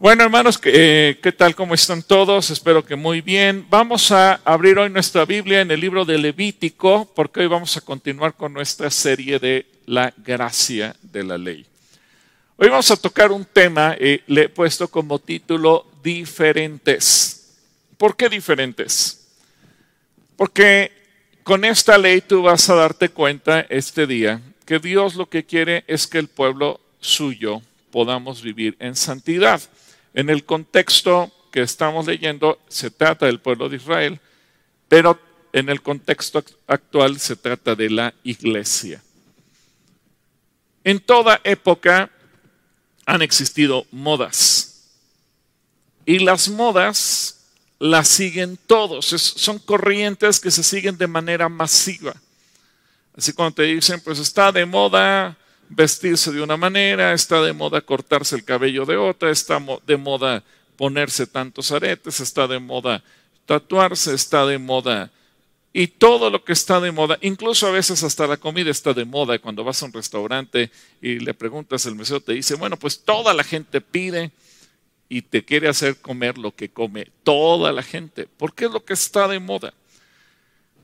Bueno, hermanos, eh, ¿qué tal? ¿Cómo están todos? Espero que muy bien. Vamos a abrir hoy nuestra Biblia en el libro de Levítico, porque hoy vamos a continuar con nuestra serie de la gracia de la ley. Hoy vamos a tocar un tema, eh, le he puesto como título diferentes. ¿Por qué diferentes? Porque con esta ley tú vas a darte cuenta este día que Dios lo que quiere es que el pueblo suyo podamos vivir en santidad. En el contexto que estamos leyendo se trata del pueblo de Israel, pero en el contexto actual se trata de la iglesia. En toda época han existido modas y las modas las siguen todos, son corrientes que se siguen de manera masiva. Así cuando te dicen, pues está de moda vestirse de una manera, está de moda cortarse el cabello de otra, está de moda ponerse tantos aretes, está de moda tatuarse, está de moda y todo lo que está de moda, incluso a veces hasta la comida está de moda. Cuando vas a un restaurante y le preguntas, el mesero te dice, bueno, pues toda la gente pide y te quiere hacer comer lo que come toda la gente, porque es lo que está de moda.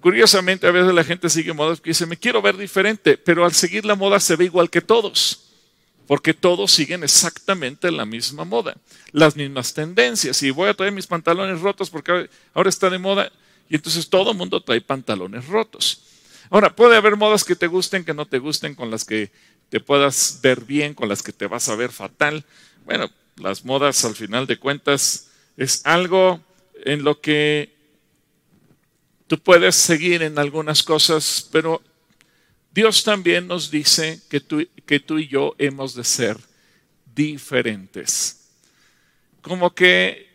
Curiosamente, a veces la gente sigue modas que dice, me quiero ver diferente, pero al seguir la moda se ve igual que todos, porque todos siguen exactamente la misma moda, las mismas tendencias. Y voy a traer mis pantalones rotos porque ahora está de moda, y entonces todo el mundo trae pantalones rotos. Ahora, puede haber modas que te gusten, que no te gusten, con las que te puedas ver bien, con las que te vas a ver fatal. Bueno, las modas al final de cuentas es algo en lo que Tú puedes seguir en algunas cosas, pero Dios también nos dice que tú, y yo hemos de ser diferentes. Como que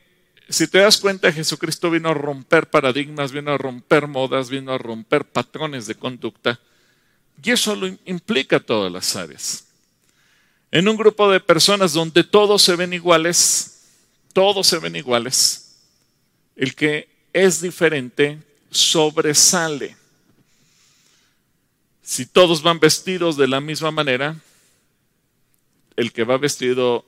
si te das cuenta, Jesucristo vino a romper paradigmas, vino a romper modas, vino a romper patrones de conducta. Y eso lo implica todas las áreas. En un grupo de personas donde todos se ven iguales, todos se ven iguales, el que es diferente sobresale. Si todos van vestidos de la misma manera, el que va vestido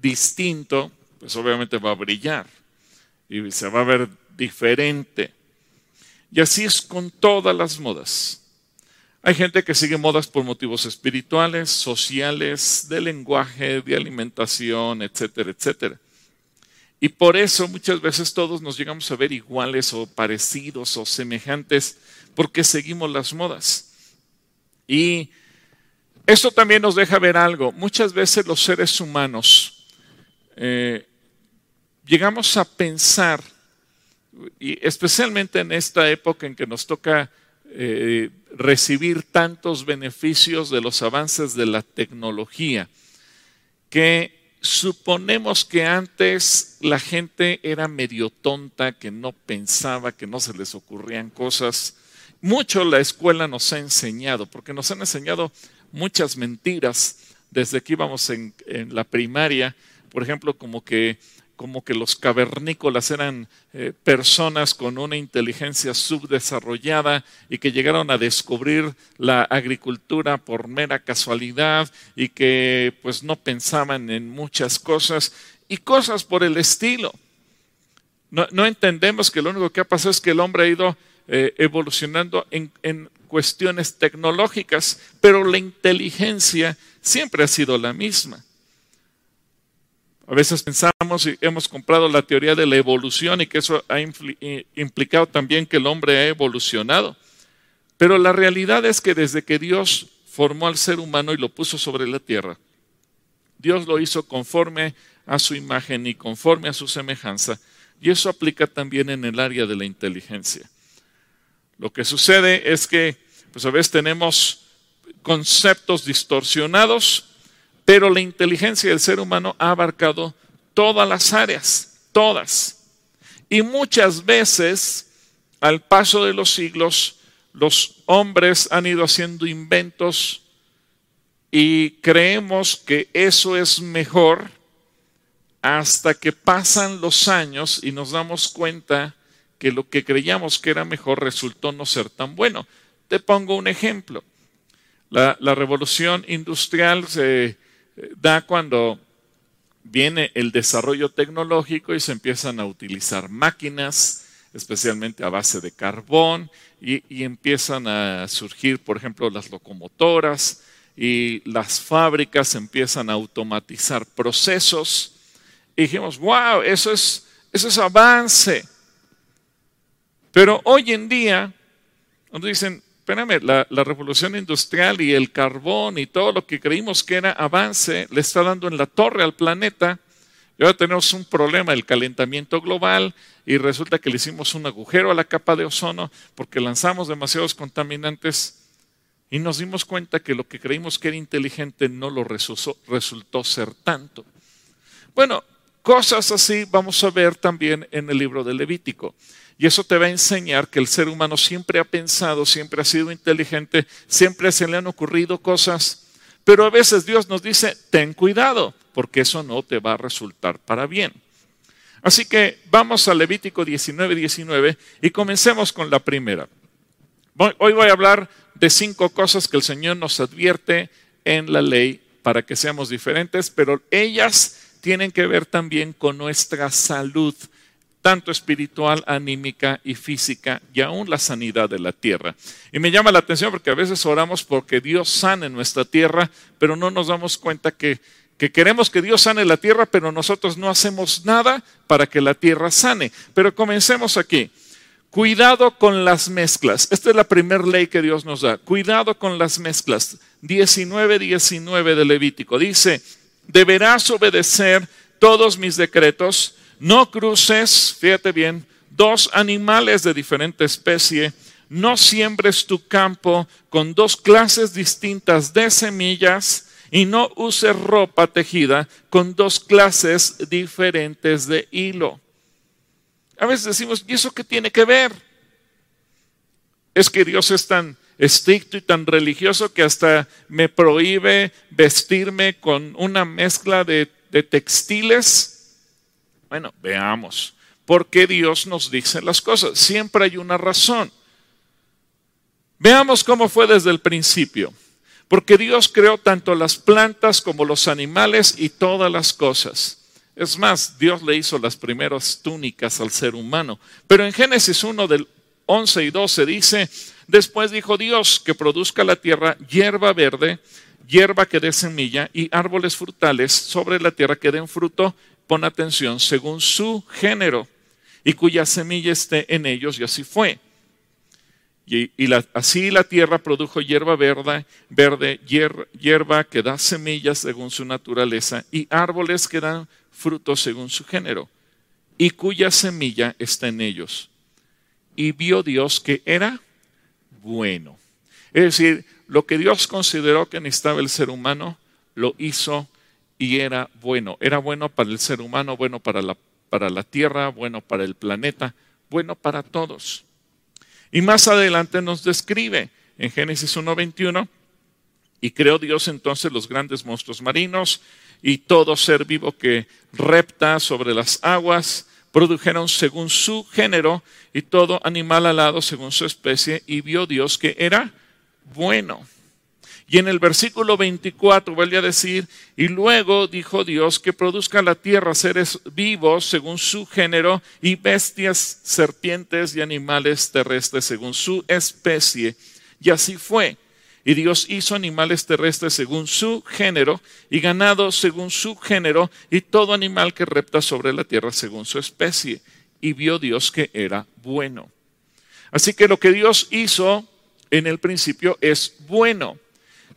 distinto, pues obviamente va a brillar y se va a ver diferente. Y así es con todas las modas. Hay gente que sigue modas por motivos espirituales, sociales, de lenguaje, de alimentación, etcétera, etcétera. Y por eso muchas veces todos nos llegamos a ver iguales o parecidos o semejantes porque seguimos las modas. Y esto también nos deja ver algo. Muchas veces los seres humanos eh, llegamos a pensar, y especialmente en esta época en que nos toca eh, recibir tantos beneficios de los avances de la tecnología, que suponemos que antes la gente era medio tonta, que no pensaba, que no se les ocurrían cosas. Mucho la escuela nos ha enseñado, porque nos han enseñado muchas mentiras desde que íbamos en, en la primaria, por ejemplo, como que como que los cavernícolas eran eh, personas con una inteligencia subdesarrollada y que llegaron a descubrir la agricultura por mera casualidad y que pues no pensaban en muchas cosas y cosas por el estilo. No, entendemos que lo único que ha pasado es que el hombre ha ido eh, evolucionando en, en cuestiones tecnológicas, pero la inteligencia siempre ha sido la misma. A veces pensamos y hemos comprado la teoría de la evolución y que eso ha implicado también que el hombre ha evolucionado. Pero la realidad es que desde que Dios formó al ser humano y lo puso sobre la tierra, Dios lo hizo conforme a su imagen y conforme a su semejanza. Y eso aplica también en el área de la inteligencia. Lo que sucede es que, pues a veces tenemos conceptos distorsionados pero la inteligencia del ser humano ha abarcado todas las áreas, todas. Y muchas veces, al paso de los siglos, los hombres han ido haciendo inventos y creemos que eso es mejor hasta que pasan los años y nos damos cuenta que lo que creíamos que era mejor resultó no ser tan bueno. Te pongo un ejemplo. La, revolución industrial se da cuando viene el desarrollo tecnológico y se empiezan a utilizar máquinas, especialmente a base de carbón, y, empiezan a surgir, por ejemplo, las locomotoras y las fábricas empiezan a automatizar procesos. Y dijimos, wow, eso es, eso es avance. Pero hoy en día, cuando dicen, espérame, la, revolución industrial y el carbón y todo lo que creímos que era avance, le está dando en la torre al planeta. Y ahora tenemos un problema, el calentamiento global, y resulta que le hicimos un agujero a la capa de ozono porque lanzamos demasiados contaminantes y nos dimos cuenta que lo que creímos que era inteligente no lo resultó ser tanto. Bueno, cosas así vamos a ver también en el libro de Levítico. Y eso te va a enseñar que el ser humano siempre ha pensado, siempre ha sido inteligente, siempre se le han ocurrido cosas, pero a veces Dios nos dice, ten cuidado, porque eso no te va a resultar para bien. Así que vamos a Levítico 19, 19 y comencemos con la primera. Hoy voy a hablar de cinco cosas que el Señor nos advierte en la ley para que seamos diferentes, pero ellas tienen que ver también con nuestra salud tanto espiritual, anímica y física, y aún la sanidad de la tierra. Y me llama la atención porque a veces oramos porque Dios sane nuestra tierra, pero no nos damos cuenta que, que queremos que Dios sane la tierra, pero nosotros no hacemos nada para que la tierra sane. Pero comencemos aquí. Cuidado con las mezclas. Esta es la primera ley que Dios nos da. Cuidado con las mezclas. 19, 19 de Levítico. Dice, deberás obedecer todos mis decretos no cruces, fíjate bien, dos animales de diferente especie, no siembres tu campo con dos clases distintas de semillas y no uses ropa tejida con dos clases diferentes de hilo. A veces decimos, ¿y eso qué tiene que ver? Es que Dios es tan estricto y tan religioso que hasta me prohíbe vestirme con una mezcla de, de textiles bueno, veamos. ¿Por qué Dios nos dice las cosas? Siempre hay una razón. Veamos cómo fue desde el principio. Porque Dios creó tanto las plantas como los animales y todas las cosas. Es más, Dios le hizo las primeras túnicas al ser humano. Pero en Génesis 1 del 11 y 12 dice, después dijo Dios que produzca la tierra hierba verde, hierba que dé semilla y árboles frutales sobre la tierra que den fruto pon atención, según su género, y cuya semilla esté en ellos, y así fue. Y, así la tierra produjo hierba verde, verde hierba que da semillas según su naturaleza, y árboles que dan frutos según su género, y cuya semilla está en ellos. Y vio Dios que era bueno. Es decir, lo que Dios consideró que necesitaba el ser humano, lo hizo y era bueno. Era bueno para el ser humano, bueno para la, para la tierra, bueno para el planeta, bueno para todos. Y más adelante nos describe en Génesis 1.21, y creó Dios entonces los grandes monstruos marinos y todo ser vivo que repta sobre las aguas, produjeron según su género y todo animal alado según su especie, y vio Dios que era bueno. Y en el versículo 24 vuelve a decir, y luego dijo Dios que produzca la tierra seres vivos según su género y bestias, serpientes y animales terrestres según su especie. Y así fue. Y Dios hizo animales terrestres según su género y ganado según su género y todo animal que repta sobre la tierra según su especie. Y vio Dios que era bueno. Así que lo que Dios hizo en el principio es bueno.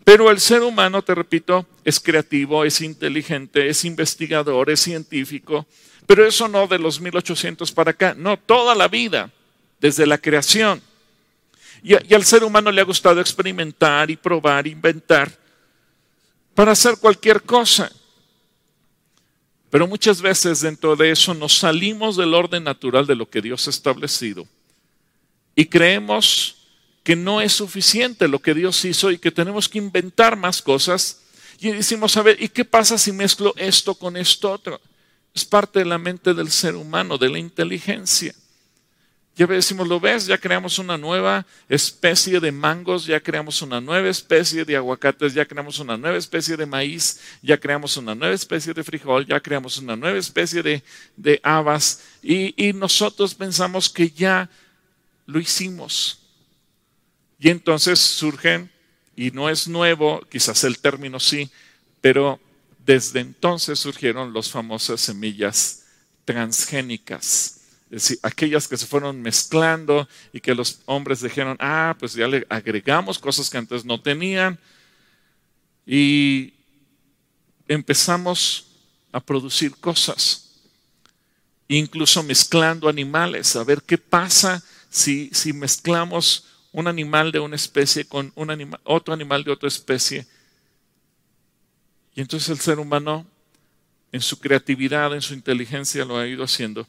Pero el ser humano, te repito, es creativo, es inteligente, es investigador, es científico. Pero eso no de los 1800 para acá, no, toda la vida, desde la creación. Y, al ser humano le ha gustado experimentar y probar, inventar, para hacer cualquier cosa. Pero muchas veces dentro de eso nos salimos del orden natural de lo que Dios ha establecido y creemos que no es suficiente lo que Dios hizo y que tenemos que inventar más cosas. Y decimos, a ver, ¿y qué pasa si mezclo esto con esto otro? Es parte de la mente del ser humano, de la inteligencia. Ya decimos, lo ves, ya creamos una nueva especie de mangos, ya creamos una nueva especie de aguacates, ya creamos una nueva especie de maíz, ya creamos una nueva especie de frijol, ya creamos una nueva especie de, de habas y, y nosotros pensamos que ya lo hicimos. Y entonces surgen, y no es nuevo, quizás el término sí, pero desde entonces surgieron las famosas semillas transgénicas es decir, aquellas que se fueron mezclando y que los hombres dijeron, ah, pues ya le agregamos cosas que antes no tenían. Y empezamos a producir cosas, incluso mezclando animales, a ver qué pasa si, si mezclamos un animal de una especie con un otro animal de otra especie. Y entonces el ser humano, en su creatividad, en su inteligencia, lo ha ido haciendo.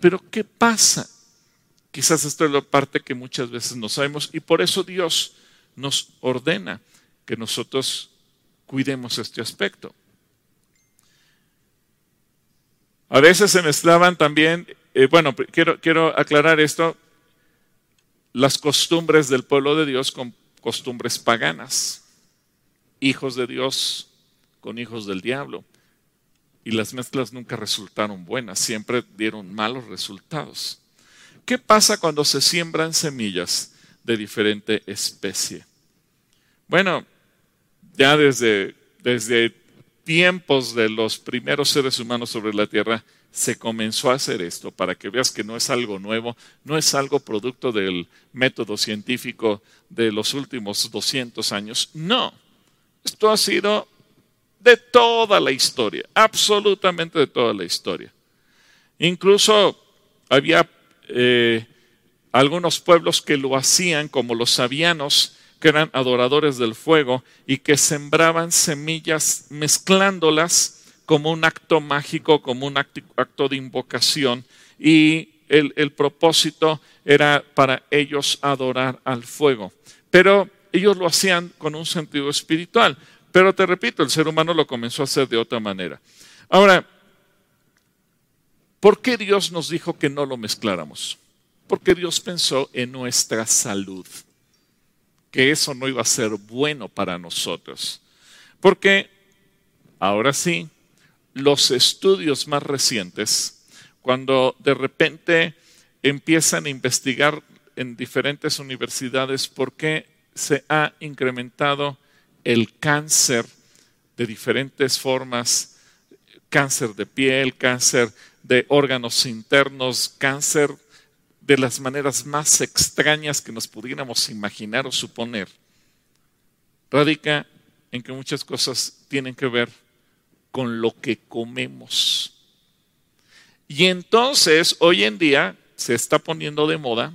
Pero ¿qué pasa? Quizás esto es la parte que muchas veces no sabemos y por eso Dios nos ordena que nosotros cuidemos este aspecto. A veces se mezclaban también, eh, bueno, quiero, quiero aclarar esto, las costumbres del pueblo de Dios con costumbres paganas, hijos de Dios con hijos del diablo y las mezclas nunca resultaron buenas, siempre dieron malos resultados. ¿Qué pasa cuando se siembran semillas de diferente especie? Bueno, ya desde, desde tiempos de los primeros seres humanos sobre la Tierra, se comenzó a hacer esto para que veas que no es algo nuevo, no es algo producto del método científico de los últimos 200 años. No, esto ha sido de toda la historia, absolutamente de toda la historia. Incluso había eh, algunos pueblos que lo hacían, como los sabianos, que eran adoradores del fuego y que sembraban semillas mezclándolas como un acto mágico, como un acto de invocación. Y el, propósito era para ellos adorar al fuego. Pero ellos lo hacían con un sentido espiritual. Pero te repito, el ser humano lo comenzó a hacer de otra manera. Ahora, ¿por qué Dios nos dijo que no lo mezcláramos? Porque Dios pensó en nuestra salud, que eso no iba a ser bueno para nosotros. Porque, ahora sí, los estudios más recientes, cuando de repente empiezan a investigar en diferentes universidades por qué se ha incrementado el cáncer de diferentes formas, cáncer de piel, cáncer de órganos internos, cáncer de las maneras más extrañas que nos pudiéramos imaginar o suponer, radica en que muchas cosas tienen que ver con lo que comemos. Y entonces, hoy en día, se está poniendo de moda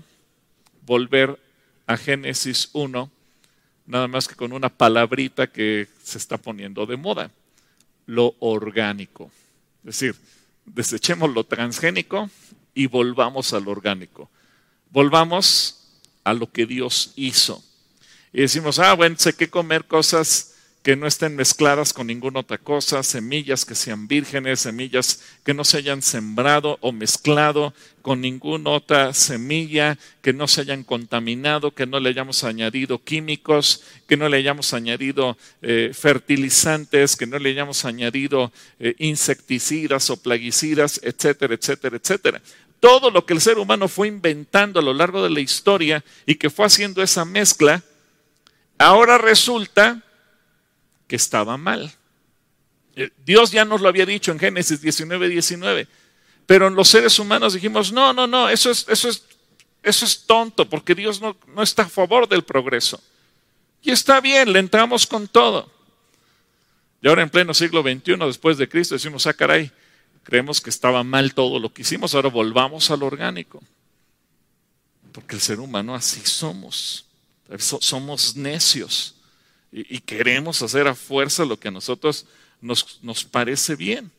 volver a Génesis 1 nada más que con una palabrita que se está poniendo de moda, lo orgánico. Es decir, desechemos lo transgénico y volvamos al orgánico. Volvamos a lo que Dios hizo. Y decimos, ah, bueno, sé que comer cosas que no estén mezcladas con ninguna otra cosa, semillas que sean vírgenes, semillas que no se hayan sembrado o mezclado con ninguna otra semilla, que no se hayan contaminado, que no le hayamos añadido químicos, que no le hayamos añadido eh, fertilizantes, que no le hayamos añadido eh, insecticidas o plaguicidas, etcétera, etcétera, etcétera. Todo lo que el ser humano fue inventando a lo largo de la historia y que fue haciendo esa mezcla, ahora resulta que estaba mal. Eh, Dios ya nos lo había dicho en Génesis 19, 19. Pero en los seres humanos dijimos, no, no, no, eso es, eso es, eso es tonto, porque Dios no, no está a favor del progreso. Y está bien, le entramos con todo. Y ahora en pleno siglo XXI, después de Cristo, decimos, ah, caray, creemos que estaba mal todo lo que hicimos, ahora volvamos al orgánico. Porque el ser humano así somos. Somos necios y, queremos hacer a fuerza lo que a nosotros nos, nos parece bien.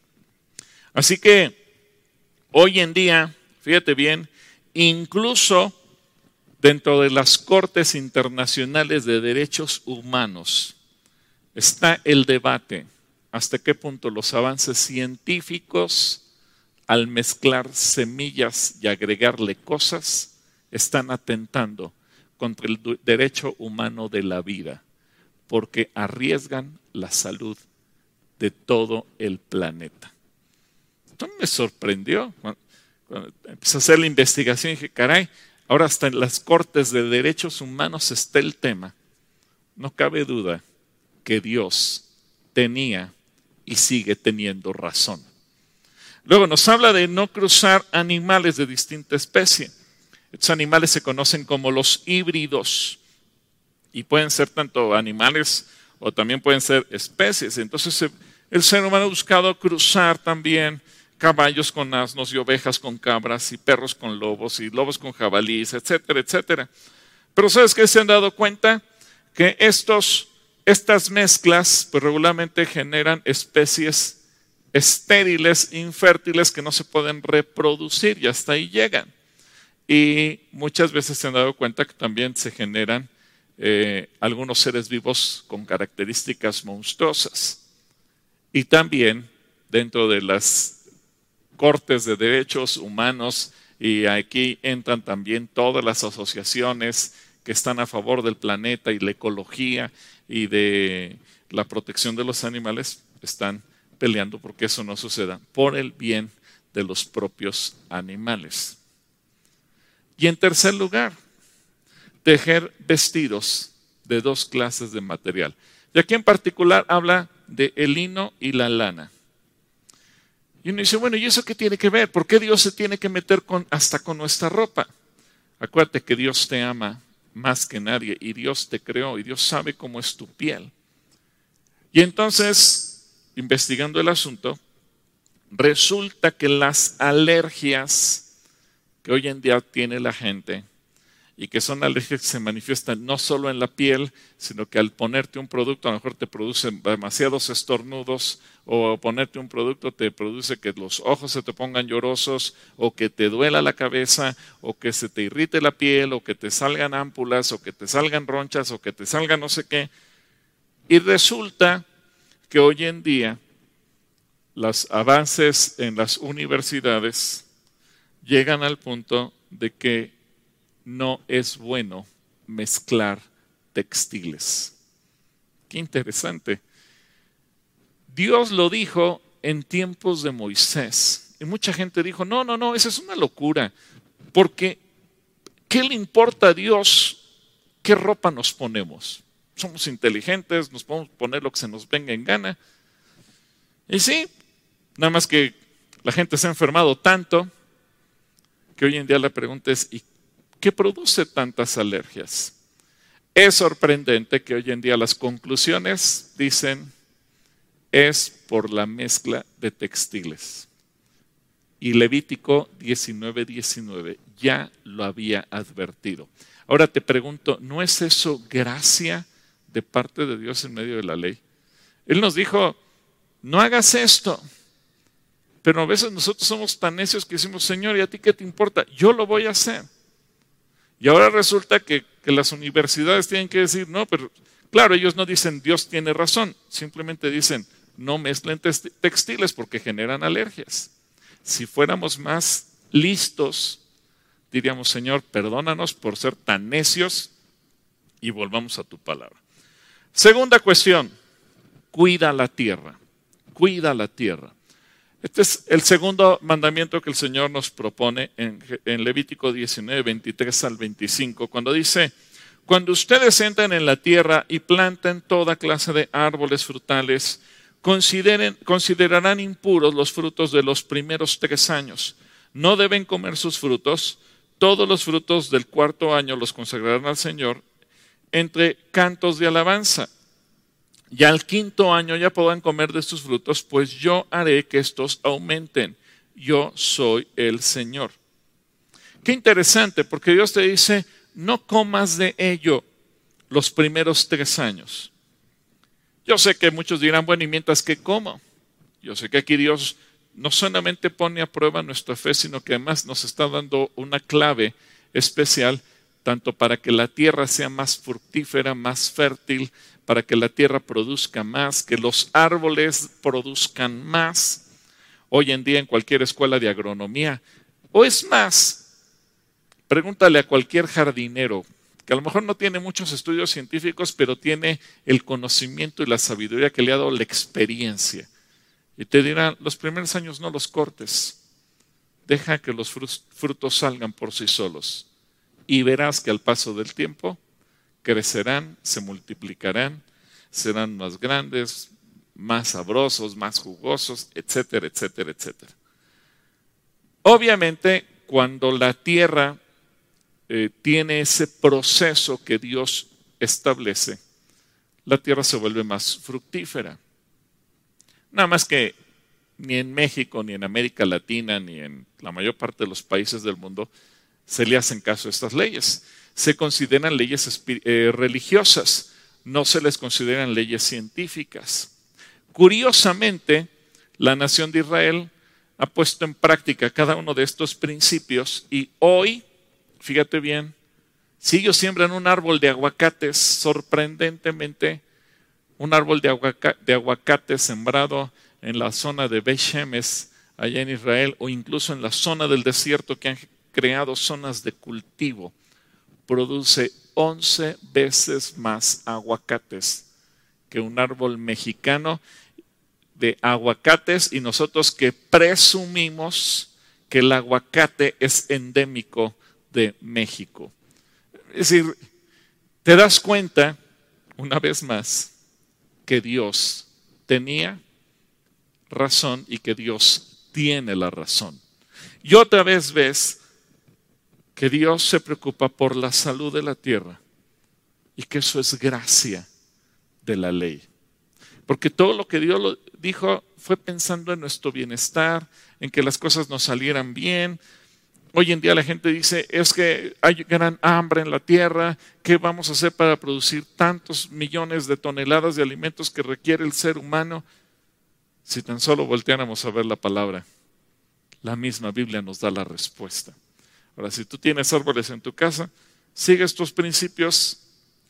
Así que hoy en día, fíjate bien, incluso dentro de las cortes internacionales de derechos humanos está el debate hasta qué punto los avances científicos al mezclar semillas y agregarle cosas, están atentando contra el derecho humano de la vida, porque arriesgan la salud de todo el planeta. Esto me sorprendió. Cuando, empecé a hacer la investigación y dije, caray, ahora hasta en las cortes de derechos humanos está el tema. No cabe duda que Dios tenía y sigue teniendo razón. Luego nos habla de no cruzar animales de distinta especie. Estos animales se conocen como los híbridos y pueden ser tanto animales o también pueden ser especies. Entonces el ser humano ha buscado cruzar también caballos con asnos y ovejas con cabras y perros con lobos y lobos con jabalíes, etcétera, etcétera. Pero ¿sabes qué se han dado cuenta? Que estos estas mezclas pues, regularmente generan especies estériles, infértiles, que no se pueden reproducir y hasta ahí llegan. Y muchas veces se han dado cuenta que también se generan eh, algunos seres vivos con características monstruosas. Y también dentro de las cortes de derechos humanos, y aquí entran también todas las asociaciones que están a favor del planeta y la ecología y de la protección de los animales están peleando porque eso no suceda, por el bien de los propios animales. Y en tercer lugar, tejer vestidos de dos clases de material. Y aquí en particular habla de el lino y la lana. Y uno dice, bueno, ¿y eso qué tiene que ver? ¿Por qué Dios se tiene que meter con, hasta con nuestra ropa? Acuérdate que Dios te ama más que nadie y Dios te creó y Dios sabe cómo es tu piel. Y entonces, investigando el asunto, resulta que las alergias que hoy en día tiene la gente y que son alergias que se manifiestan no solo en la piel, sino que al ponerte un producto a lo mejor te produce demasiados estornudos o ponerte un producto te produce que los ojos se te pongan llorosos o que te duela la cabeza o que se te irrite la piel o que te salgan ámpulas o que te salgan ronchas o que te salga no sé qué. Y resulta que hoy en día los avances en las universidades llegan al punto de que no es bueno mezclar textiles. Qué interesante. Dios lo dijo en tiempos de Moisés. Y mucha gente dijo, no, no, no, esa es una locura. Porque, ¿qué le importa a Dios qué ropa nos ponemos? Somos inteligentes, nos podemos poner lo que se nos venga en gana. Y sí, nada más que la gente se ha enfermado tanto que hoy en día la pregunta es, ¿y ¿Qué produce tantas alergias? Es sorprendente que hoy en día las conclusiones dicen es por la mezcla de textiles. Y Levítico 19:19 19 ya lo había advertido. Ahora te pregunto, ¿no es eso gracia de parte de Dios en medio de la ley? Él nos dijo, no hagas esto. Pero a veces nosotros somos tan necios que decimos, Señor, ¿y a ti qué te importa? Yo lo voy a hacer. Y ahora resulta que, las universidades tienen que decir, no, pero claro, ellos no dicen Dios tiene razón, simplemente dicen no mezclen textiles porque generan alergias. Si fuéramos más listos, diríamos, Señor, perdónanos por ser tan necios y volvamos a tu palabra. Segunda cuestión, cuida la tierra, cuida la tierra. Este es el segundo mandamiento que el Señor nos propone en, Levítico 19, 23 al 25, cuando dice, cuando ustedes entren en la tierra y planten toda clase de árboles frutales, considerarán impuros los frutos de los primeros tres años. No deben comer sus frutos. Todos los frutos del cuarto año los consagrarán al Señor entre cantos de alabanza y al quinto año ya podrán comer de sus frutos, pues yo haré que estos aumenten. Yo soy el Señor. Qué interesante, porque Dios te dice, no comas de ello los primeros tres años. Yo sé que muchos dirán, bueno, ¿y mientras que como? Yo sé que aquí Dios no solamente pone a prueba nuestra fe, sino que además nos está dando una clave especial, tanto para que la tierra sea más fructífera, más fértil, para que la tierra produzca más, que los árboles produzcan más. hoy en día en cualquier escuela de agronomía. O es más, pregúntale a cualquier jardinero, que a lo mejor no tiene muchos estudios científicos, pero tiene el conocimiento y la sabiduría que le ha dado la experiencia. Y te dirán, los primeros años no los cortes, deja que los frutos salgan por sí solos. Y verás que al paso del tiempo crecerán, se multiplicarán, serán más grandes, más sabrosos, más jugosos, etcétera, etcétera, etcétera. Obviamente, cuando la tierra eh, tiene ese proceso que Dios establece, la tierra se vuelve más fructífera. Nada más que ni en México, ni en América Latina, ni en la mayor parte de los países del mundo se le hacen caso a estas leyes. Se consideran leyes eh, religiosas, no se les consideran leyes científicas. Curiosamente, la nación de Israel ha puesto en práctica cada uno de estos principios y hoy, fíjate bien, si ellos siembran un árbol de aguacates, sorprendentemente, un árbol de, aguacate, sembrado en la zona de Beishemes, allá en Israel, o incluso en la zona del desierto que han creado zonas de cultivo, produce 11 veces más aguacates que un árbol mexicano de aguacates y nosotros que presumimos que el aguacate es endémico de México. Es decir, te das cuenta, una vez más, que Dios tenía razón y que Dios tiene la razón. Y otra vez ves que Dios se preocupa por la salud de la tierra y que eso es gracia de la ley. Porque todo lo que Dios dijo fue pensando en nuestro bienestar, en que las cosas nos salieran bien. Hoy en día la gente dice, es que hay gran hambre en la tierra, ¿qué vamos a hacer para producir tantos millones de toneladas de alimentos que requiere el ser humano? Si tan solo volteáramos a ver la palabra, la misma Biblia nos da la respuesta. Ahora, si tú tienes árboles en tu casa, sigue estos principios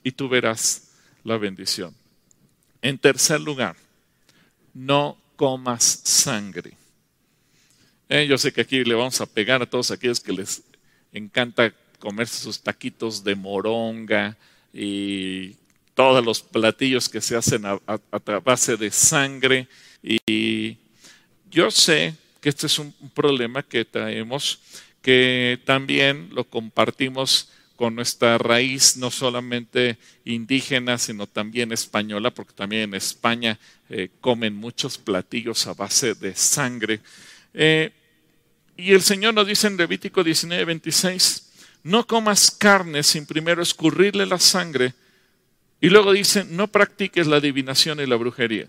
y tú verás la bendición. En tercer lugar, no comas sangre. Eh, yo sé que aquí le vamos a pegar a todos aquellos que les encanta comerse sus taquitos de moronga y todos los platillos que se hacen a, a base de sangre. Y yo sé que este es un problema que traemos, que también lo compartimos con nuestra raíz no solamente indígena, sino también española, porque también en España eh, comen muchos platillos a base de sangre. Eh, y el Señor nos dice en Levítico 19, 26, no comas carne sin primero escurrirle la sangre. Y luego dice, no practiques la adivinación y la brujería.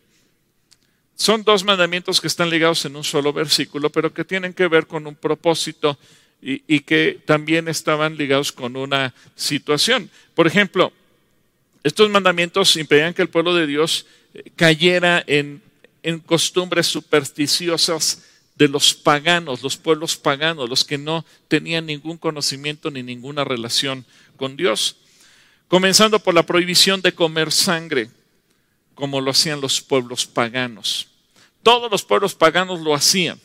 Son dos mandamientos que están ligados en un solo versículo, pero que tienen que ver con un propósito y, que también estaban ligados con una situación. Por ejemplo, estos mandamientos impedían que el pueblo de Dios eh, cayera en, en costumbres supersticiosas de los paganos, los pueblos paganos, los que no tenían ningún conocimiento ni ninguna relación con Dios. Comenzando por la prohibición de comer sangre, como lo hacían los pueblos paganos. Todos los pueblos paganos lo hacían.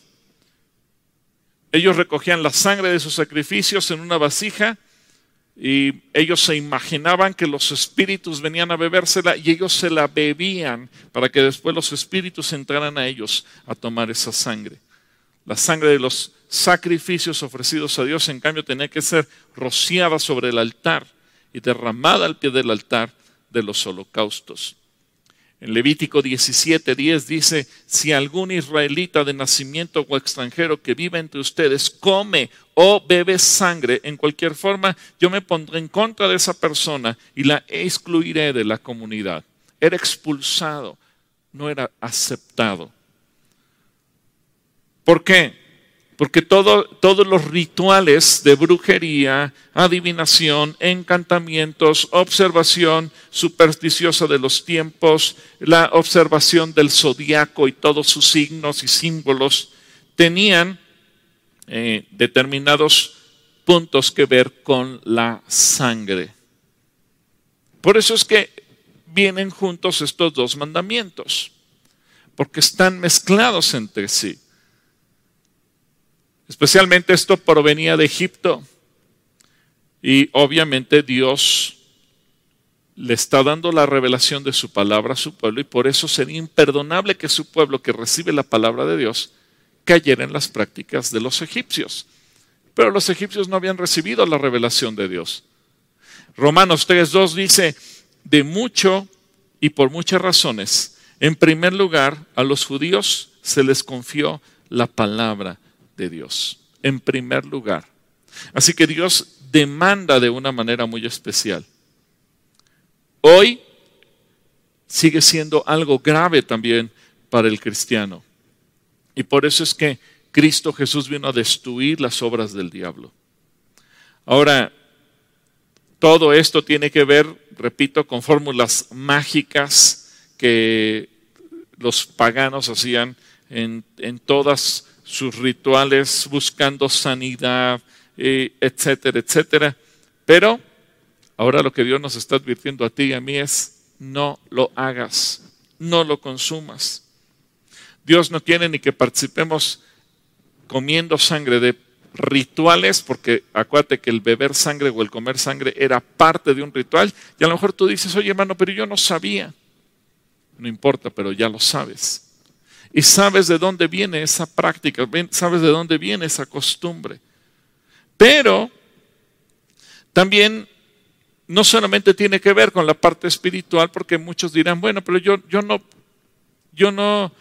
Ellos recogían la sangre de sus sacrificios en una vasija y ellos se imaginaban que los espíritus venían a bebérsela y ellos se la bebían para que después los espíritus entraran a ellos a tomar esa sangre. La sangre de los sacrificios ofrecidos a Dios, en cambio, tenía que ser rociada sobre el altar y derramada al pie del altar de los holocaustos. En Levítico 17:10 dice, si algún israelita de nacimiento o extranjero que viva entre ustedes come o bebe sangre en cualquier forma, yo me pondré en contra de esa persona y la excluiré de la comunidad. Era expulsado, no era aceptado. ¿Por qué? Porque todos los rituales de brujería, adivinación, encantamientos, observación supersticiosa de los tiempos, la observación del zodiaco y todos sus signos y símbolos, tenían eh, determinados puntos que ver con la sangre. Por eso es que vienen juntos estos dos mandamientos, porque están mezclados entre sí. Especialmente esto provenía de Egipto. Y obviamente Dios le está dando la revelación de su palabra a su pueblo y por eso sería imperdonable que su pueblo que recibe la palabra de Dios cayera en las prácticas de los egipcios. Pero los egipcios no habían recibido la revelación de Dios. Romanos 3.2 dice, de mucho y por muchas razones, en primer lugar, a los judíos se les confió la palabra de Dios. En primer lugar. Así que Dios demanda de una manera muy especial hoy sigue siendo algo grave también para el cristiano. Y por eso es que Cristo Jesús vino a destruir las obras del diablo. Ahora, todo esto tiene que ver, repito, con fórmulas mágicas que los paganos hacían en, en todas sus rituales, buscando sanidad, eh, etcétera, etcétera. Pero Ahora lo que Dios nos está advirtiendo a ti y a mí es, no lo hagas, no lo consumas. Dios no quiere ni que participemos comiendo sangre de rituales, porque acuérdate que el beber sangre o el comer sangre era parte de un ritual, y a lo mejor tú dices, oye hermano, pero yo no sabía. No importa, pero ya lo sabes. Y sabes de dónde viene esa práctica, sabes de dónde viene esa costumbre. Pero también no solamente tiene que ver con la parte espiritual, porque muchos dirán, bueno, pero yo, yo no, yo no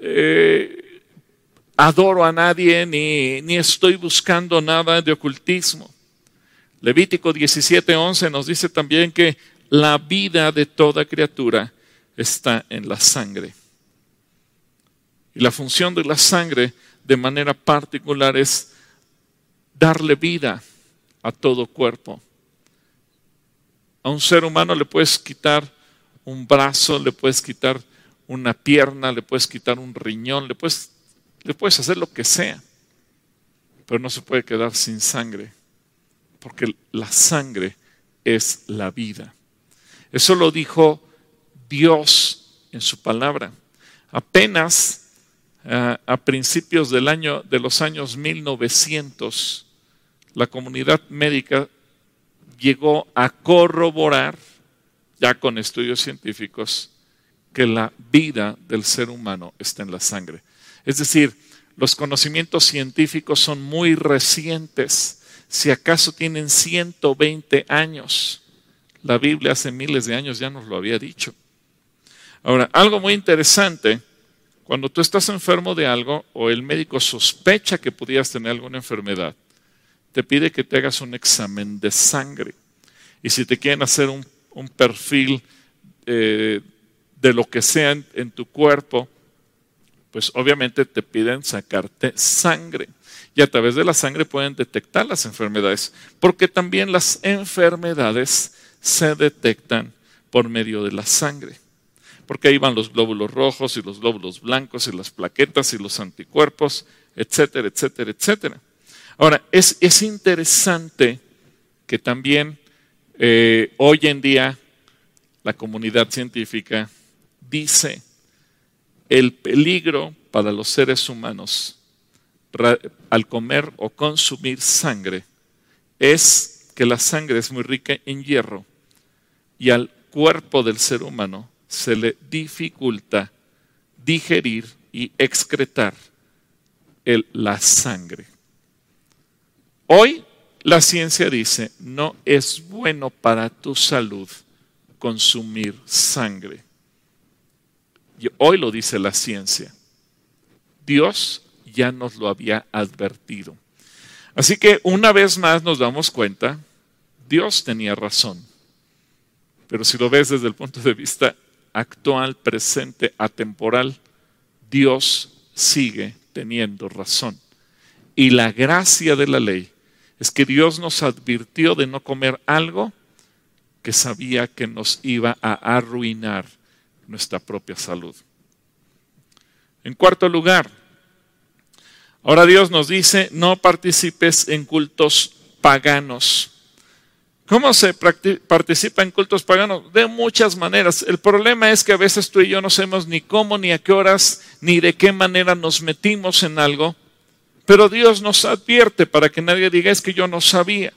eh, adoro a nadie ni, ni estoy buscando nada de ocultismo. Levítico 17:11 nos dice también que la vida de toda criatura está en la sangre. Y la función de la sangre de manera particular es darle vida a todo cuerpo. A un ser humano le puedes quitar un brazo, le puedes quitar una pierna, le puedes quitar un riñón, le puedes, le puedes hacer lo que sea, pero no se puede quedar sin sangre, porque la sangre es la vida. Eso lo dijo Dios en su palabra. Apenas uh, a principios del año, de los años 1900, la comunidad médica llegó a corroborar, ya con estudios científicos, que la vida del ser humano está en la sangre. Es decir, los conocimientos científicos son muy recientes, si acaso tienen 120 años. La Biblia hace miles de años ya nos lo había dicho. Ahora, algo muy interesante, cuando tú estás enfermo de algo o el médico sospecha que pudieras tener alguna enfermedad, te pide que te hagas un examen de sangre. Y si te quieren hacer un, perfil eh, de lo que sea en, tu cuerpo, pues obviamente te piden sacarte sangre. Y a través de la sangre pueden detectar las enfermedades, porque también las enfermedades se detectan por medio de la sangre. Porque ahí van los glóbulos rojos y los glóbulos blancos y las plaquetas y los anticuerpos, etcétera, etcétera, etcétera. Ahora, es, es interesante que también eh, hoy en día la comunidad científica dice el peligro para los seres humanos al comer o consumir sangre es que la sangre es muy rica en hierro y al cuerpo del ser humano se le dificulta digerir y excretar la sangre. Hoy la ciencia dice, no es bueno para tu salud consumir sangre. Hoy lo dice la ciencia. Dios ya nos lo había advertido. Así que una vez más nos damos cuenta, Dios tenía razón. Pero si lo ves desde el punto de vista actual, presente, atemporal, Dios sigue teniendo razón. Y la gracia de la ley es que Dios nos advirtió de no comer algo que sabía que nos iba a arruinar nuestra propia salud. En cuarto lugar, ahora Dios nos dice, no participes en cultos paganos. ¿Cómo se participa en cultos paganos? De muchas maneras. El problema es que a veces tú y yo no sabemos ni cómo, ni a qué horas, ni de qué manera nos metimos en algo Pero Dios nos advierte para que nadie diga es que yo no sabía.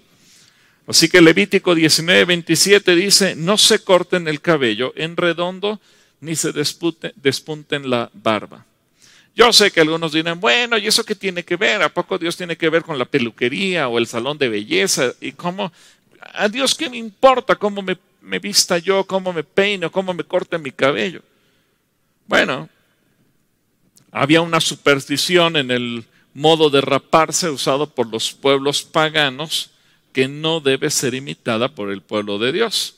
Así que Levítico 19, 27 dice, no se corten el cabello en redondo ni se despunten la barba. Yo sé que algunos dirán, bueno, ¿y eso qué tiene que ver? ¿A poco Dios tiene que ver con la peluquería o el salón de belleza? ¿Y cómo? ¿A Dios qué me importa cómo me, me vista yo, cómo me peino, cómo me corte mi cabello? Bueno, había una superstición en el modo de raparse usado por los pueblos paganos que no debe ser imitada por el pueblo de Dios.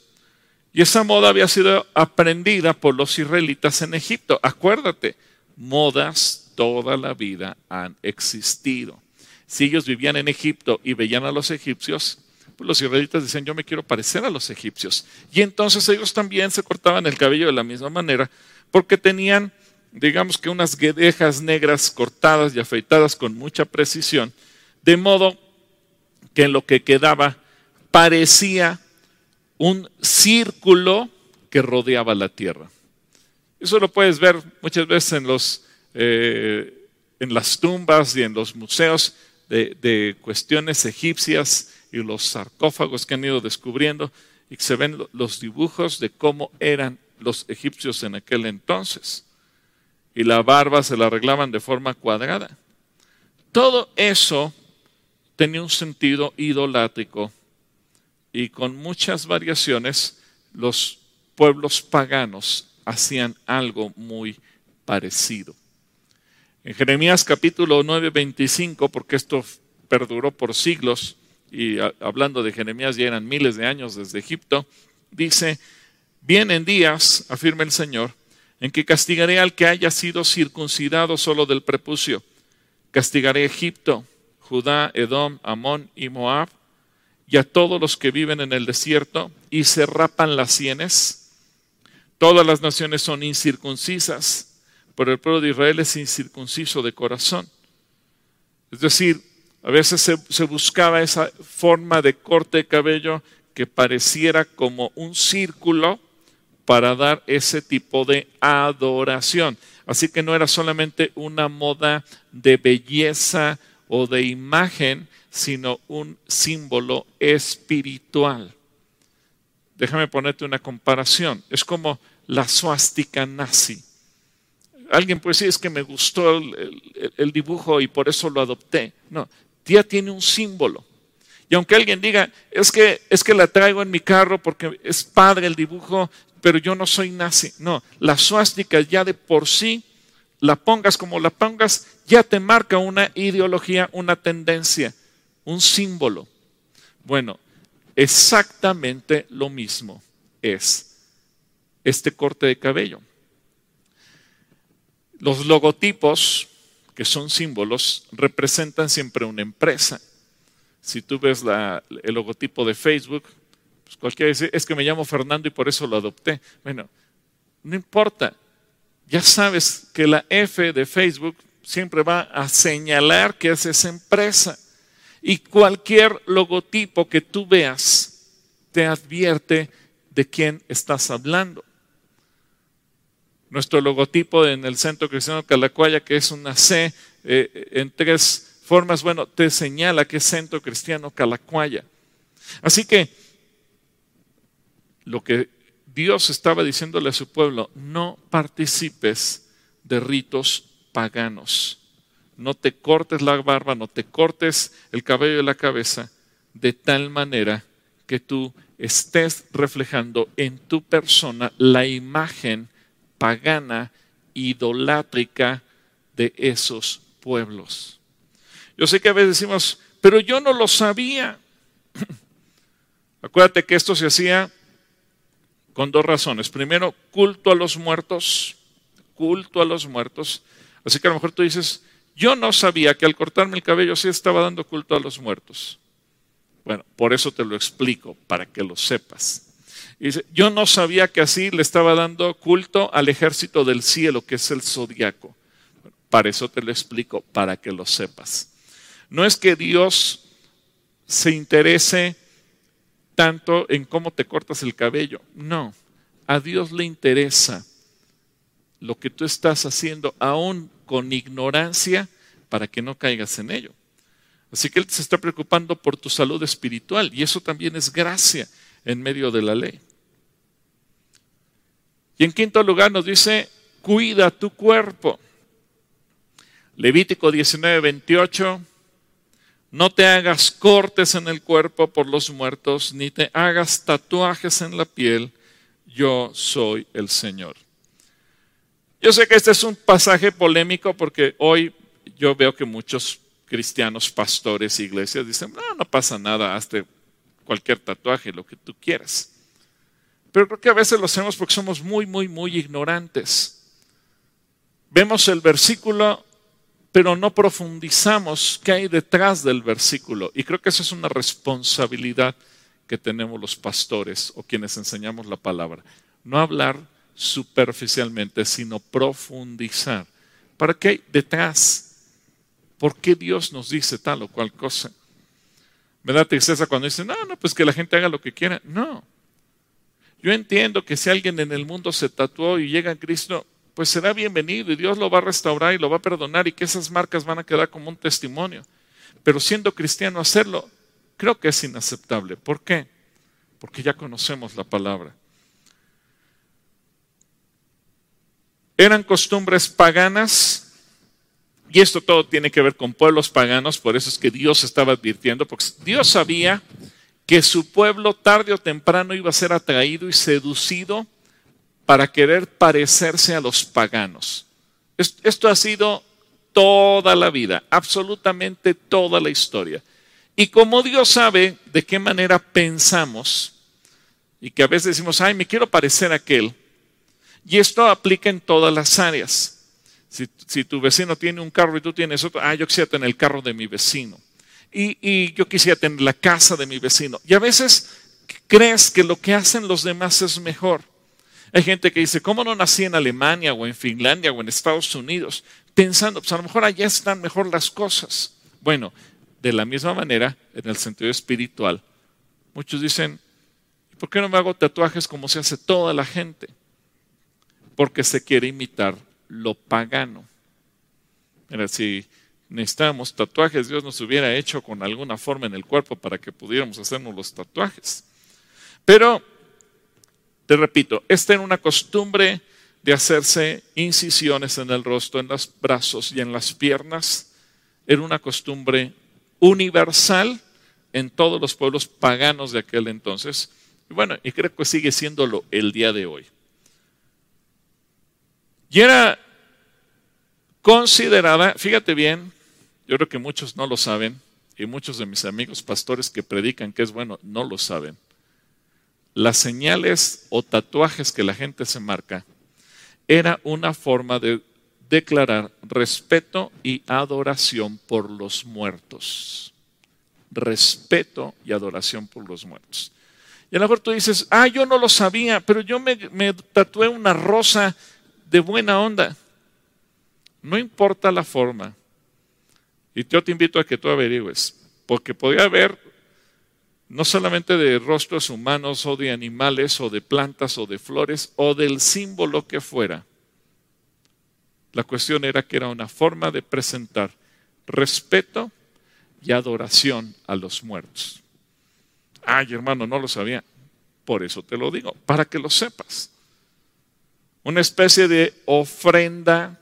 Y esa moda había sido aprendida por los israelitas en Egipto. Acuérdate, modas toda la vida han existido. Si ellos vivían en Egipto y veían a los egipcios, los israelitas decían, yo me quiero parecer a los egipcios. Y entonces ellos también se cortaban el cabello de la misma manera, porque tenían, digamos que unas guedejas negras cortadas y afeitadas con mucha precisión, de modo que lo que quedaba parecía un círculo que rodeaba la tierra. Eso lo puedes ver muchas veces en, los, eh, en las tumbas y en los museos de, cuestiones egipcias y los sarcófagos que han ido descubriendo y se ven los dibujos de cómo eran los egipcios en aquel entonces. Y la barba se la arreglaban de forma cuadrada. Todo eso tenía un sentido idolátrico y con muchas variaciones los pueblos paganos hacían algo muy parecido. En Jeremías capítulo 9, 25, porque esto perduró por siglos, y hablando de Jeremías ya eran miles de años desde Egipto, dice, vienen días, afirma el Señor, en que castigaré al que haya sido circuncidado solo del prepucio. Castigaré Egipto, Judá, Edom, Amón y Moab, y a todos los que viven en el desierto, y se rapan las sienes Todas las naciones son incircuncisas, pero el pueblo de Israel es incircunciso de corazón. Es decir, a veces se, buscaba esa forma de corte de cabello que pareciera como un círculo para dar ese tipo de adoración. Así que no era solamente una moda de belleza o de imagen, sino un símbolo espiritual. Déjame ponerte una comparación. Es como la suástica nazi. Alguien puede decir, es que me gustó el, dibujo y por eso lo adopté. No, ya tiene un símbolo. Y aunque alguien diga, es que, es que la traigo en mi carro porque es padre el dibujo, pero yo no soy nazi. No, la suástica ya de por sí, la pongas como la pongas, ya te marca una ideología, una tendencia, un símbolo. Bueno, Exactamente lo mismo es este corte de cabello. Los logotipos, que son símbolos, representan siempre una empresa. Si tú ves el logotipo de Facebook, pues cualquiera dice, es que me llamo Fernando y por eso lo adopté. Bueno, no importa. Ya sabes que la F de Facebook siempre va a señalar que es esa empresa. Y cualquier logotipo que tú veas te advierte de quién estás hablando. Nuestro logotipo en el Centro Cristiano Calacuaya, que es una C eh, en tres formas, bueno, te señala que es Centro Cristiano Calacuaya. Así que lo que Dios estaba diciéndole a su pueblo, no participes de ritos paganos no te cortes la barba, no te cortes el cabello de la cabeza, de tal manera que tú estés reflejando en tu persona la imagen pagana, idolátrica de esos pueblos. Yo sé que a veces decimos, pero yo no lo sabía. Acuérdate que esto se hacía con dos razones. Primero, culto a los muertos, culto a los muertos. Así que a lo mejor tú dices, yo no sabía que al cortarme el cabello sí estaba dando culto a los muertos. Bueno, por eso te lo explico, para que lo sepas. Dice, yo no sabía que así le estaba dando culto al ejército del cielo, que es el zodiaco. para eso te lo explico, para que lo sepas. No es que Dios se interese tanto en cómo te cortas el cabello. No, a Dios le interesa lo que tú estás haciendo, aún con ignorancia, para que no caigas en ello. Así que Él se está preocupando por tu salud espiritual y eso también es gracia en medio de la ley. Y en quinto lugar nos dice, cuida tu cuerpo. Levítico 19, 28, no te hagas cortes en el cuerpo por los muertos, ni te hagas tatuajes en la piel, yo soy el Señor. Yo sé que este es un pasaje polémico porque hoy yo veo que muchos cristianos, pastores, iglesias dicen, no, no pasa nada, hazte cualquier tatuaje, lo que tú quieras. Pero creo que a veces lo hacemos porque somos muy, muy, muy ignorantes. Vemos el versículo, pero no profundizamos qué hay detrás del versículo. Y creo que esa es una responsabilidad que tenemos los pastores o quienes enseñamos la palabra. No hablar superficialmente, sino profundizar. ¿Para qué hay detrás? ¿Por qué Dios nos dice tal o cual cosa? Me da tristeza cuando dicen, no, no, pues que la gente haga lo que quiera. No. Yo entiendo que si alguien en el mundo se tatuó y llega a Cristo, pues será bienvenido y Dios lo va a restaurar y lo va a perdonar y que esas marcas van a quedar como un testimonio. Pero siendo cristiano hacerlo, creo que es inaceptable. ¿Por qué? Porque ya conocemos la palabra. Eran costumbres paganas y esto todo tiene que ver con pueblos paganos, por eso es que Dios estaba advirtiendo, porque Dios sabía que su pueblo tarde o temprano iba a ser atraído y seducido para querer parecerse a los paganos. Esto ha sido toda la vida, absolutamente toda la historia. Y como Dios sabe de qué manera pensamos, y que a veces decimos, ay, me quiero parecer a aquel, y esto aplica en todas las áreas. Si, tu vecino tiene un carro y tú tienes otro, ah, yo quisiera tener el carro de mi vecino. Y, yo quisiera tener la casa de mi vecino. Y a veces crees que lo que hacen los demás es mejor. Hay gente que dice, ¿cómo no nací en Alemania o en Finlandia o en Estados Unidos? Pensando, pues a lo mejor allá están mejor las cosas. Bueno, de la misma manera, en el sentido espiritual, muchos dicen, ¿por qué no me hago tatuajes como se hace toda la gente? Porque se quiere imitar lo pagano. Mira, si necesitábamos tatuajes, Dios nos hubiera hecho con alguna forma en el cuerpo para que pudiéramos hacernos los tatuajes. Pero, te repito, esta era una costumbre de hacerse incisiones en el rostro, en los brazos y en las piernas. Era una costumbre universal en todos los pueblos paganos de aquel entonces. Y bueno, y creo que sigue siéndolo el día de hoy. Y era considerada, fíjate bien, yo creo que muchos no lo saben, y muchos de mis amigos pastores que predican que es bueno no lo saben. Las señales o tatuajes que la gente se marca era una forma de declarar respeto y adoración por los muertos. Respeto y adoración por los muertos. Y a lo mejor tú dices, ah, yo no lo sabía, pero yo me, me tatué una rosa de buena onda. No importa la forma. Y yo te invito a que tú averigües, porque podría haber no solamente de rostros humanos o de animales o de plantas o de flores o del símbolo que fuera. La cuestión era que era una forma de presentar respeto y adoración a los muertos. Ay, hermano, no lo sabía. Por eso te lo digo, para que lo sepas una especie de ofrenda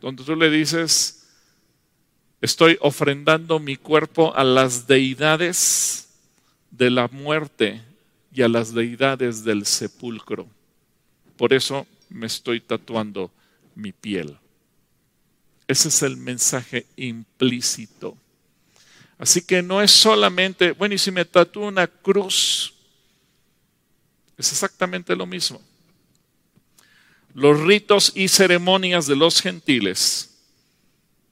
donde tú le dices, estoy ofrendando mi cuerpo a las deidades de la muerte y a las deidades del sepulcro. Por eso me estoy tatuando mi piel. Ese es el mensaje implícito. Así que no es solamente, bueno, y si me tatúo una cruz, es exactamente lo mismo los ritos y ceremonias de los gentiles,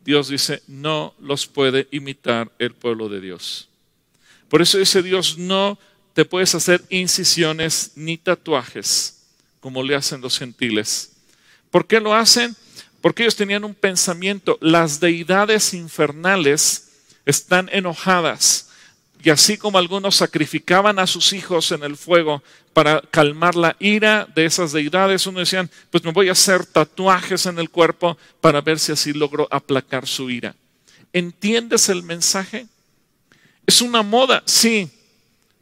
Dios dice, no los puede imitar el pueblo de Dios. Por eso dice Dios, no te puedes hacer incisiones ni tatuajes como le hacen los gentiles. ¿Por qué lo hacen? Porque ellos tenían un pensamiento, las deidades infernales están enojadas y así como algunos sacrificaban a sus hijos en el fuego para calmar la ira de esas deidades, uno decían, pues me voy a hacer tatuajes en el cuerpo para ver si así logro aplacar su ira. ¿Entiendes el mensaje? Es una moda, sí,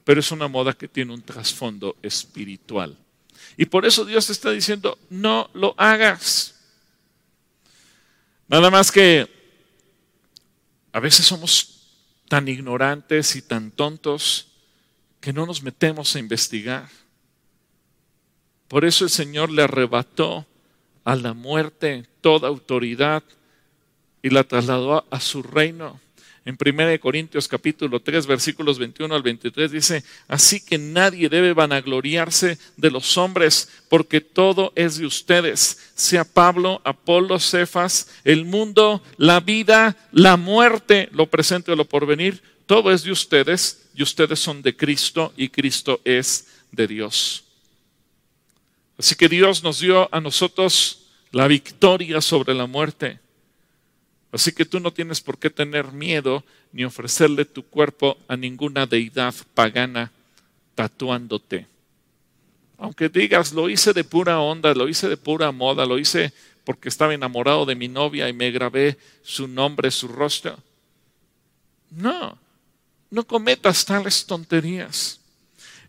pero es una moda que tiene un trasfondo espiritual. Y por eso Dios está diciendo, no lo hagas. Nada más que a veces somos tan ignorantes y tan tontos que no nos metemos a investigar. Por eso el Señor le arrebató a la muerte toda autoridad y la trasladó a su reino. En 1 Corintios capítulo 3 versículos 21 al 23 dice, así que nadie debe vanagloriarse de los hombres, porque todo es de ustedes, sea Pablo, Apolo, Cefas, el mundo, la vida, la muerte, lo presente o lo porvenir, todo es de ustedes y ustedes son de Cristo y Cristo es de Dios. Así que Dios nos dio a nosotros la victoria sobre la muerte. Así que tú no tienes por qué tener miedo ni ofrecerle tu cuerpo a ninguna deidad pagana tatuándote. Aunque digas, lo hice de pura onda, lo hice de pura moda, lo hice porque estaba enamorado de mi novia y me grabé su nombre, su rostro. No, no cometas tales tonterías.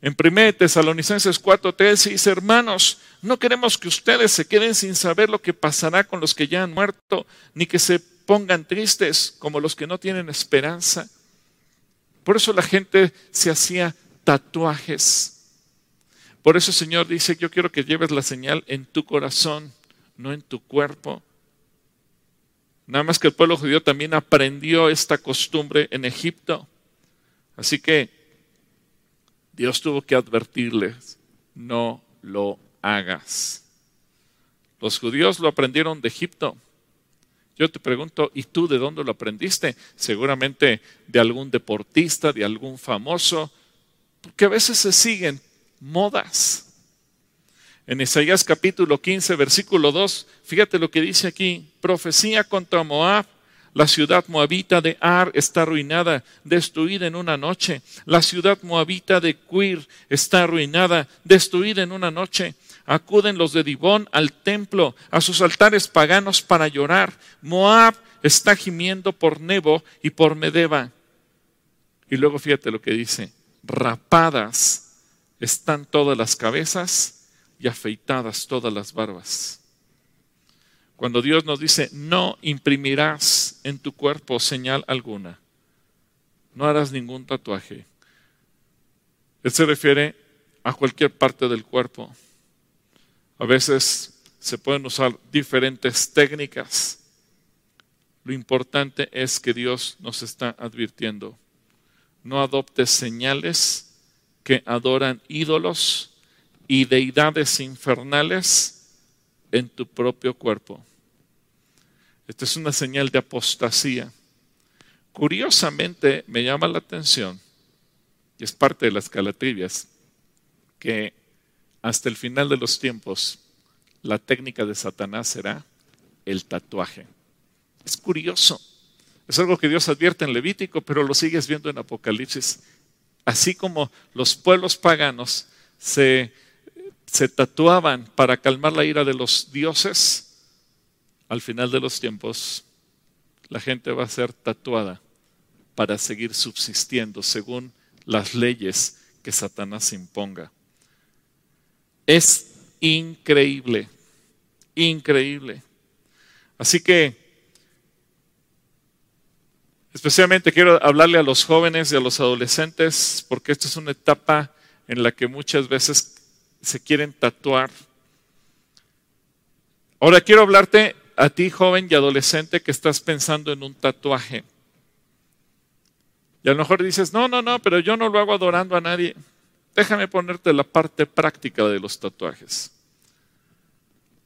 En 1 Tesalonicenses 4:3 dice, hermanos, no queremos que ustedes se queden sin saber lo que pasará con los que ya han muerto, ni que se pongan tristes como los que no tienen esperanza. Por eso la gente se hacía tatuajes. Por eso el Señor dice, yo quiero que lleves la señal en tu corazón, no en tu cuerpo. Nada más que el pueblo judío también aprendió esta costumbre en Egipto. Así que Dios tuvo que advertirles, no lo hagas. Los judíos lo aprendieron de Egipto. Yo te pregunto, ¿y tú de dónde lo aprendiste? Seguramente de algún deportista, de algún famoso, porque a veces se siguen modas. En Isaías capítulo 15, versículo 2, fíjate lo que dice aquí, profecía contra Moab. La ciudad moabita de Ar está arruinada, destruida en una noche. La ciudad moabita de Quir está arruinada, destruida en una noche. Acuden los de Dibón al templo, a sus altares paganos para llorar. Moab está gimiendo por Nebo y por Medeba. Y luego fíjate lo que dice, rapadas están todas las cabezas y afeitadas todas las barbas. Cuando Dios nos dice, no imprimirás en tu cuerpo señal alguna, no harás ningún tatuaje. Él se refiere a cualquier parte del cuerpo. A veces se pueden usar diferentes técnicas. Lo importante es que Dios nos está advirtiendo. No adoptes señales que adoran ídolos y deidades infernales en tu propio cuerpo. Esta es una señal de apostasía. Curiosamente me llama la atención, y es parte de las calatrivias, que hasta el final de los tiempos, la técnica de Satanás será el tatuaje. Es curioso. Es algo que Dios advierte en Levítico, pero lo sigues viendo en Apocalipsis. Así como los pueblos paganos se, se tatuaban para calmar la ira de los dioses, al final de los tiempos la gente va a ser tatuada para seguir subsistiendo según las leyes que Satanás imponga. Es increíble, increíble. Así que, especialmente quiero hablarle a los jóvenes y a los adolescentes, porque esta es una etapa en la que muchas veces se quieren tatuar. Ahora quiero hablarte a ti, joven y adolescente, que estás pensando en un tatuaje. Y a lo mejor dices, no, no, no, pero yo no lo hago adorando a nadie. Déjame ponerte la parte práctica de los tatuajes.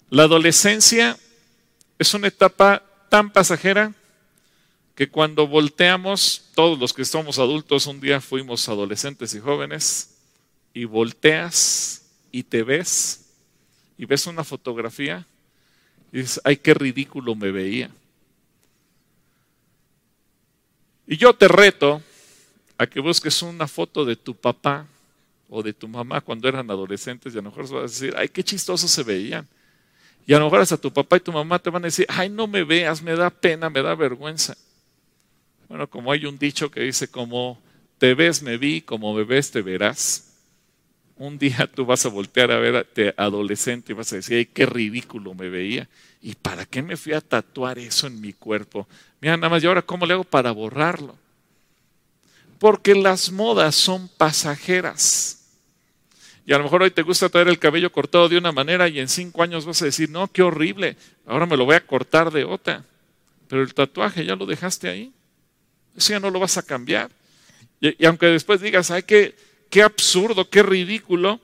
La adolescencia es una etapa tan pasajera que cuando volteamos, todos los que somos adultos un día fuimos adolescentes y jóvenes, y volteas y te ves y ves una fotografía y dices, ay, qué ridículo me veía. Y yo te reto a que busques una foto de tu papá o de tu mamá cuando eran adolescentes y a lo mejor vas a decir, ay, qué chistosos se veían. Y a lo mejor hasta tu papá y tu mamá te van a decir, ay, no me veas, me da pena, me da vergüenza. Bueno, como hay un dicho que dice, como te ves, me vi, como me ves, te verás. Un día tú vas a voltear a verte adolescente y vas a decir, ay, qué ridículo me veía. ¿Y para qué me fui a tatuar eso en mi cuerpo? Mira, nada más, ¿y ahora cómo le hago para borrarlo? Porque las modas son pasajeras. Y a lo mejor hoy te gusta traer el cabello cortado de una manera y en cinco años vas a decir, no, qué horrible, ahora me lo voy a cortar de otra. Pero el tatuaje ya lo dejaste ahí. Eso ya no lo vas a cambiar. Y, aunque después digas, ay, qué, qué absurdo, qué ridículo.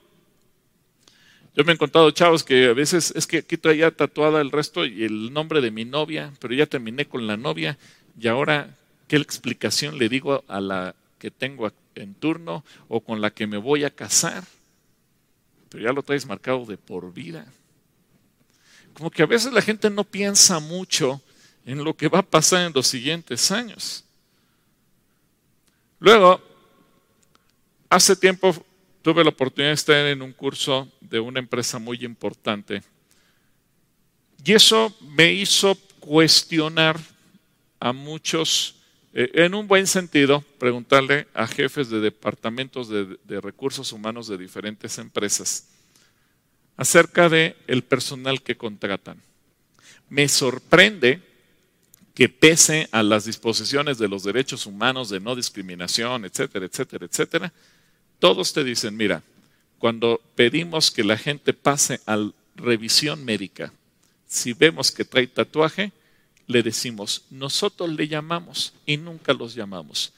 Yo me he encontrado chavos que a veces es que aquí traía tatuada el resto y el nombre de mi novia, pero ya terminé con la novia y ahora, ¿qué explicación le digo a la que tengo en turno o con la que me voy a casar? Pero ya lo traes marcado de por vida. Como que a veces la gente no piensa mucho en lo que va a pasar en los siguientes años. Luego, hace tiempo tuve la oportunidad de estar en un curso de una empresa muy importante y eso me hizo cuestionar a muchos, eh, en un buen sentido, preguntarle a jefes de departamentos de, recursos humanos de diferentes empresas acerca de el personal que contratan. Me sorprende que pese a las disposiciones de los derechos humanos de no discriminación, etcétera, etcétera, etcétera, todos te dicen, mira, cuando pedimos que la gente pase a revisión médica, si vemos que trae tatuaje, le decimos, nosotros le llamamos y nunca los llamamos.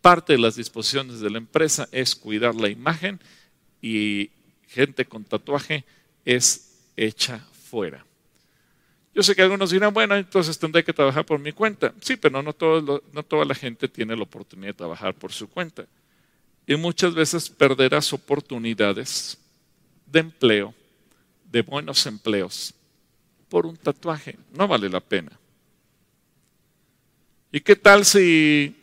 Parte de las disposiciones de la empresa es cuidar la imagen y gente con tatuaje es hecha fuera. Yo sé que algunos dirán, bueno, entonces tendré que trabajar por mi cuenta. Sí, pero no, toda la gente tiene la oportunidad de trabajar por su cuenta. Y muchas veces perderás oportunidades de empleo, de buenos empleos, por un tatuaje. No vale la pena. ¿Y qué tal si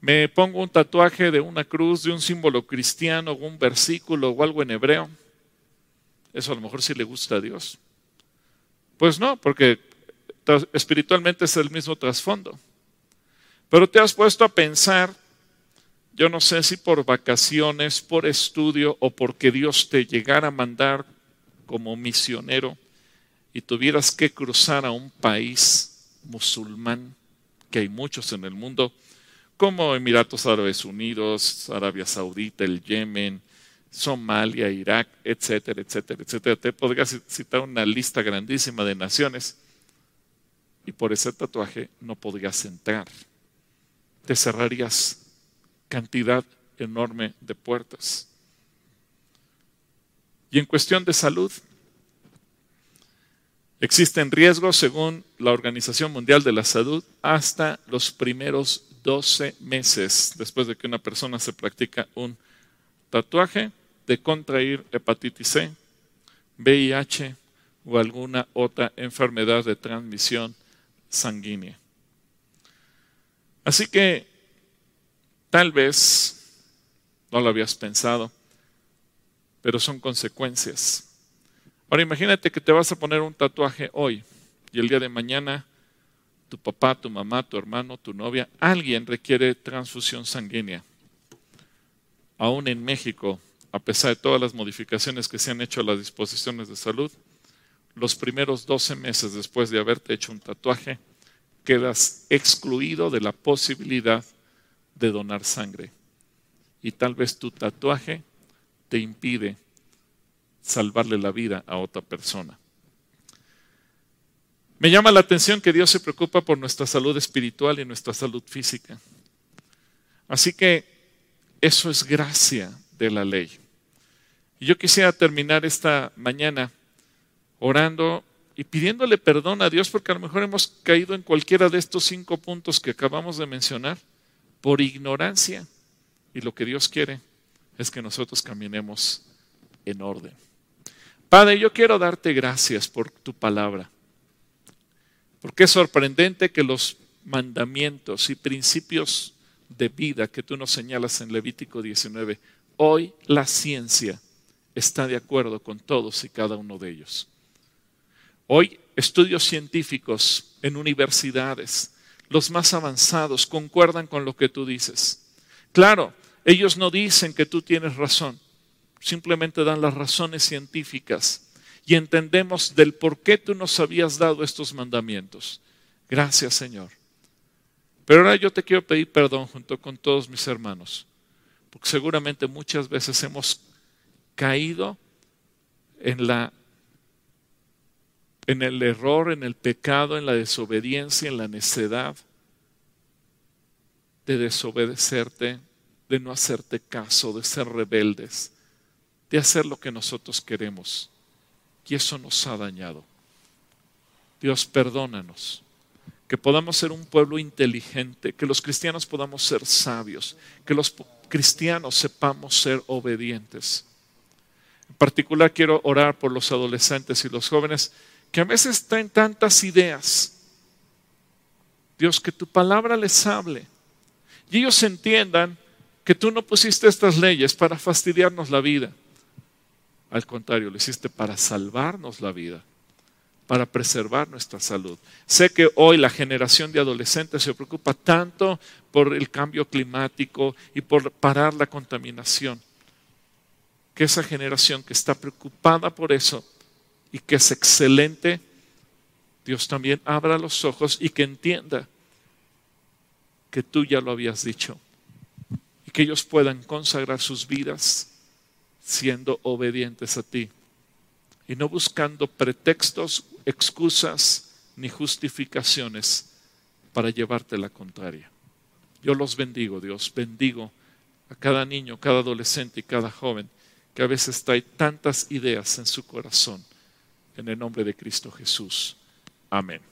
me pongo un tatuaje de una cruz, de un símbolo cristiano, un versículo o algo en hebreo? Eso a lo mejor sí le gusta a Dios. Pues no, porque espiritualmente es el mismo trasfondo. Pero te has puesto a pensar, yo no sé si por vacaciones, por estudio o porque Dios te llegara a mandar como misionero y tuvieras que cruzar a un país musulmán, que hay muchos en el mundo, como Emiratos Árabes Unidos, Arabia Saudita, el Yemen, Somalia, Irak, etcétera, etcétera, etcétera. Te podría citar una lista grandísima de naciones y por ese tatuaje no podrías entrar. Te cerrarías cantidad enorme de puertas. Y en cuestión de salud, existen riesgos, según la Organización Mundial de la Salud, hasta los primeros 12 meses después de que una persona se practica un tatuaje de contraer hepatitis C, VIH o alguna otra enfermedad de transmisión sanguínea. Así que tal vez no lo habías pensado, pero son consecuencias. Ahora imagínate que te vas a poner un tatuaje hoy y el día de mañana tu papá, tu mamá, tu hermano, tu novia, alguien requiere transfusión sanguínea. Aún en México a pesar de todas las modificaciones que se han hecho a las disposiciones de salud, los primeros 12 meses después de haberte hecho un tatuaje, quedas excluido de la posibilidad de donar sangre. Y tal vez tu tatuaje te impide salvarle la vida a otra persona. Me llama la atención que Dios se preocupa por nuestra salud espiritual y nuestra salud física. Así que eso es gracia de la ley. Y yo quisiera terminar esta mañana orando y pidiéndole perdón a Dios porque a lo mejor hemos caído en cualquiera de estos cinco puntos que acabamos de mencionar por ignorancia. Y lo que Dios quiere es que nosotros caminemos en orden. Padre, yo quiero darte gracias por tu palabra, porque es sorprendente que los mandamientos y principios de vida que tú nos señalas en Levítico 19, hoy la ciencia está de acuerdo con todos y cada uno de ellos. Hoy estudios científicos en universidades, los más avanzados, concuerdan con lo que tú dices. Claro, ellos no dicen que tú tienes razón, simplemente dan las razones científicas y entendemos del por qué tú nos habías dado estos mandamientos. Gracias, Señor. Pero ahora yo te quiero pedir perdón junto con todos mis hermanos, porque seguramente muchas veces hemos caído en la en el error, en el pecado, en la desobediencia, en la necedad de desobedecerte, de no hacerte caso, de ser rebeldes, de hacer lo que nosotros queremos. Y eso nos ha dañado. Dios, perdónanos. Que podamos ser un pueblo inteligente, que los cristianos podamos ser sabios, que los cristianos sepamos ser obedientes. En particular quiero orar por los adolescentes y los jóvenes que a veces traen tantas ideas. Dios, que tu palabra les hable y ellos entiendan que tú no pusiste estas leyes para fastidiarnos la vida. Al contrario, lo hiciste para salvarnos la vida, para preservar nuestra salud. Sé que hoy la generación de adolescentes se preocupa tanto por el cambio climático y por parar la contaminación, que esa generación que está preocupada por eso y que es excelente, Dios también abra los ojos y que entienda que tú ya lo habías dicho y que ellos puedan consagrar sus vidas siendo obedientes a ti y no buscando pretextos, excusas ni justificaciones para llevarte la contraria. Yo los bendigo, Dios, bendigo a cada niño, cada adolescente y cada joven que a veces trae tantas ideas en su corazón en el nombre de Cristo Jesús. Amén.